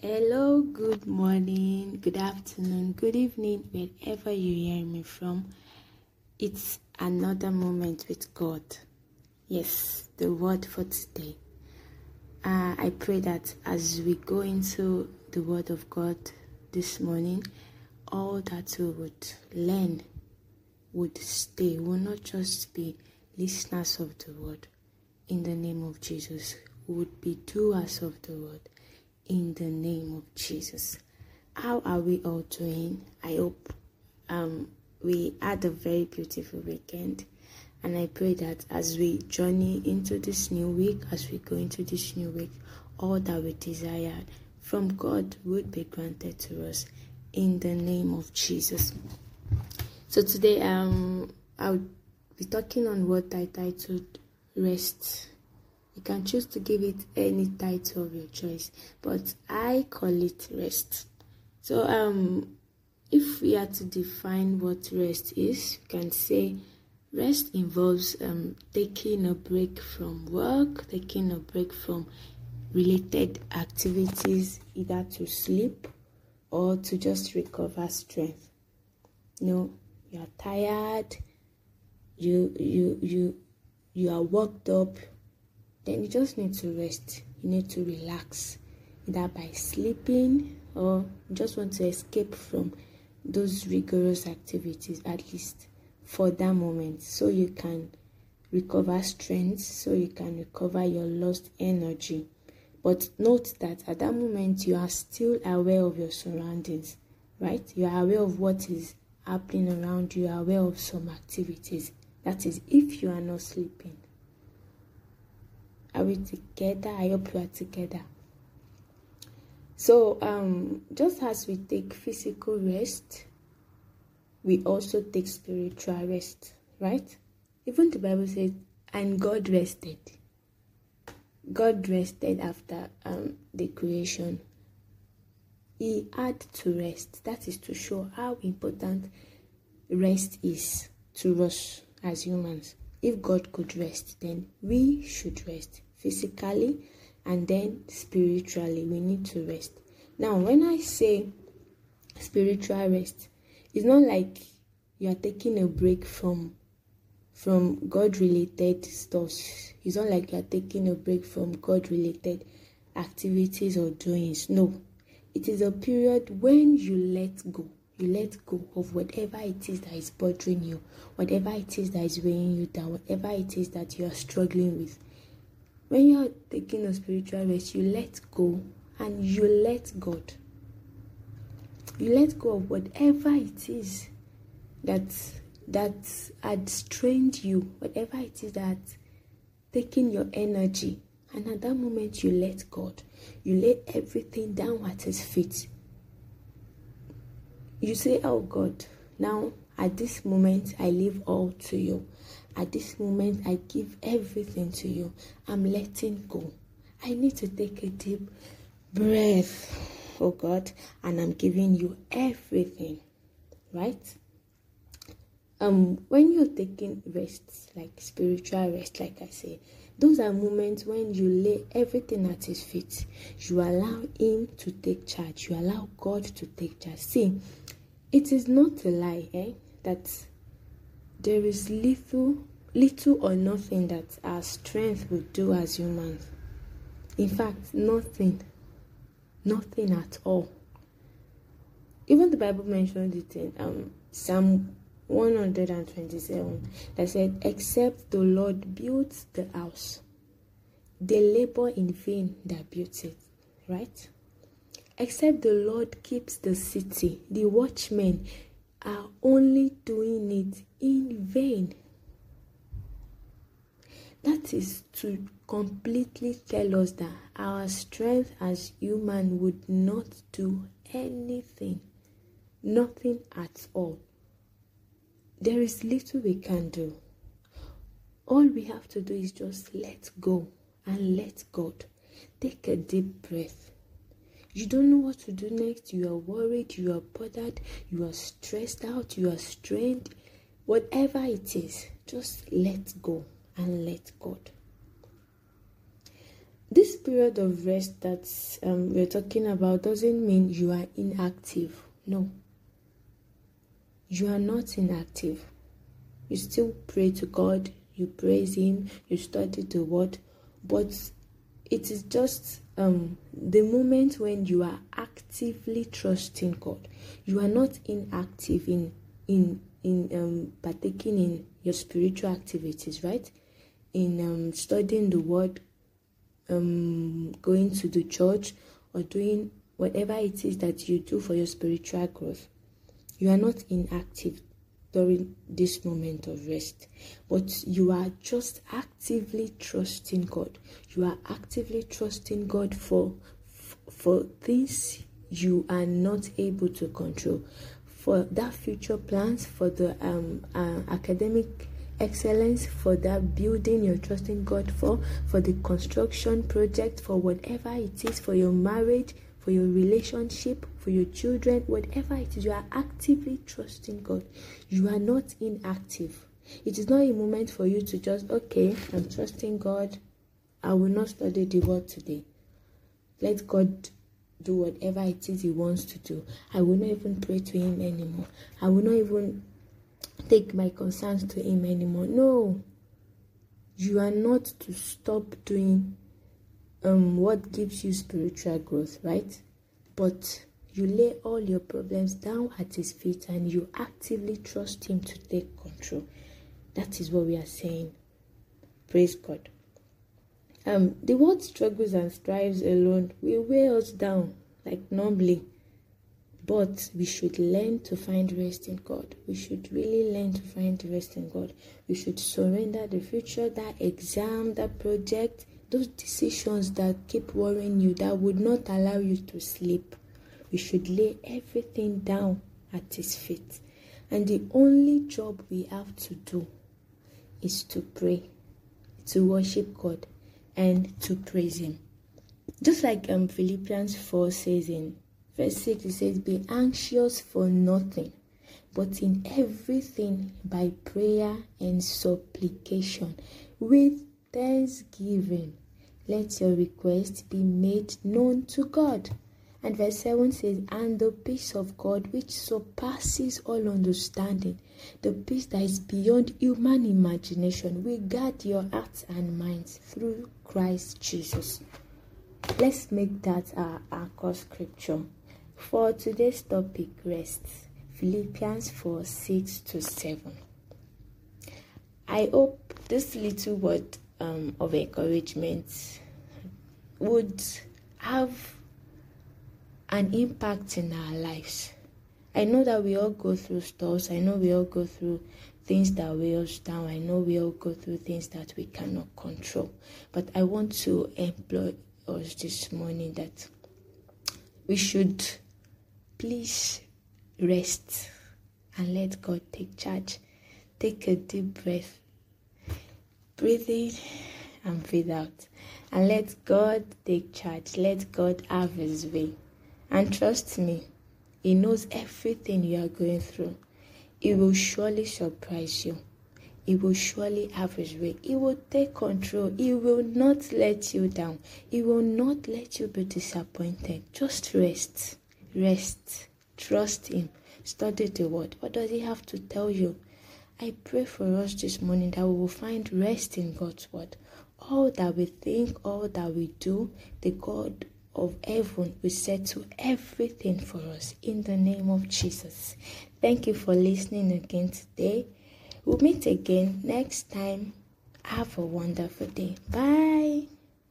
Hello, good morning, good afternoon, good evening, wherever you hear me from. It's another moment with God. Yes, the word for today. Uh, I pray that as we go into the word of God this morning, all that we would learn would stay, We'll not just be listeners of the word. In the name of Jesus, we would be doers of the word in the name of Jesus. How are we all doing? I hope um, we had a very beautiful weekend. And I pray that as we journey into this new week, as we go into this new week, all that we desire from God would be granted to us in the name of Jesus. So today um I'll be talking on what I titled Rest you can choose to give it any title of your choice, but I call it rest. So, um, if we are to define what rest is, you can say rest involves um, taking a break from work, taking a break from related activities, either to sleep or to just recover strength. You know, you are tired, you you you you are worked up, then you just need to rest. You need to relax, either by sleeping or just want to escape from those rigorous activities, at least for that moment, so you can recover strength, so you can recover your lost energy. But note that at that moment, you are still aware of your surroundings, right? You are aware of what is happening around you, you are aware of some activities. That is, if you are not sleeping. Are we together? I hope we are together. So, um, just as we take physical rest, we also take spiritual rest, right? Even the Bible says, and God rested. God rested after um, the creation. He had to rest. That is to show how important rest is to us as humans. If God could rest, then we should rest physically and then spiritually. We need to rest. Now, when I say spiritual rest, it's not like you are taking a break from from God related stuff. It's not like you are taking a break from God related activities or doings. No. It is a period when you let go you let go of whatever it is that is bothering you, whatever it is that is weighing you down, whatever it is that you are struggling with. When you are taking a spiritual rest, you let go and you let God. You let go of whatever it is that that had strained you, whatever it is that taking your energy. And at that moment, you let God. You lay everything down at His feet you say, Oh God, now at this moment I leave all to you. At this moment I give everything to you. I'm letting go. I need to take a deep breath, oh God, and I'm giving you everything. Right? Um, when you're taking rests, like spiritual rest, like I say, those are moments when you lay everything at his feet. You allow him to take charge. You allow God to take charge. See, it is not a lie, eh? That there is little little or nothing that our strength will do as humans. In fact, nothing. Nothing at all. Even the Bible mentioned it in um, Psalm 127 that said, Except the Lord builds the house, they labor in vain that built it. Right? Except the Lord keeps the city, the watchmen are only doing it in vain. That is to completely tell us that our strength as human would not do anything, nothing at all. There is little we can do. All we have to do is just let go and let God. Take a deep breath you don't know what to do next. You are worried, you are bothered, you are stressed out, you are strained. Whatever it is, just let go and let God. this period of rest that um, we're talking about doesn't mean you are inactive. No. You are not inactive. You still pray to God, you praise Him, you study the Word, but it is just um, the moment when you are actively trusting God. You are not inactive in in in um, partaking in your spiritual activities, right? In um, studying the Word, um, going to the church or doing whatever it is that you do for your spiritual growth. You are not inactive during this moment of rest, but you are just actively trusting God. You are actively trusting God for for things you are not able to control, for that future plans, for the um, uh, academic excellence, for that building you're trusting God for, for the construction project, for whatever it is, for your marriage, for your relationship, for your children, whatever it is, you are actively trusting God. You are not inactive. It is not a moment for you to just, okay, I'm trusting God. I will not study the word today. Let God do whatever it is He wants to do. I will not even pray to Him anymore. I will not even take my concerns to Him anymore. No. You are not to stop doing um, what gives you spiritual growth, right? But you lay all your problems down at His feet and you actively trust Him to take control. That is what we are saying. Praise God. Um, the word struggles and strives alone will weigh us down like numbly. But we should learn to find rest in God. We should really learn to find rest in God. We should surrender the future, that exam, that project, those decisions that keep worrying you, that would not allow you to sleep. We should lay everything down at His feet. And the only job we have to do is to pray, to worship God, and to praise Him. Just like um, Philippians 4 says in Verse 6 it says, Be anxious for nothing, but in everything by prayer and supplication with thanksgiving. Let your request be made known to God. And verse 7 says, And the peace of God, which surpasses all understanding, the peace that is beyond human imagination, will guard your hearts and minds through Christ Jesus. Let's make that our anchor scripture. For today's topic, rest. Philippians 4 6 to 7. I hope this little word um, of encouragement would have an impact in our lives. I know that we all go through stuff. I know we all go through things that weigh us down. I know we all go through things that we cannot control. But I want to employ us this morning that we should Please rest and let God take charge. Take a deep breath. Breathe in and breathe out. And let God take charge. Let God have His way. And trust me, He knows everything you are going through. He will surely surprise you. He will surely have His way. He will take control. He will not let you down. He will not let you be disappointed. Just rest. Rest. Trust Him. Study the Word. What does He have to tell you? I pray for us this morning that we will find rest in God's Word. All that we think, all that we do, the God of heaven will settle everything for us in the name of Jesus. Thank you for listening again today. We'll meet again next time. Have a wonderful day. Bye.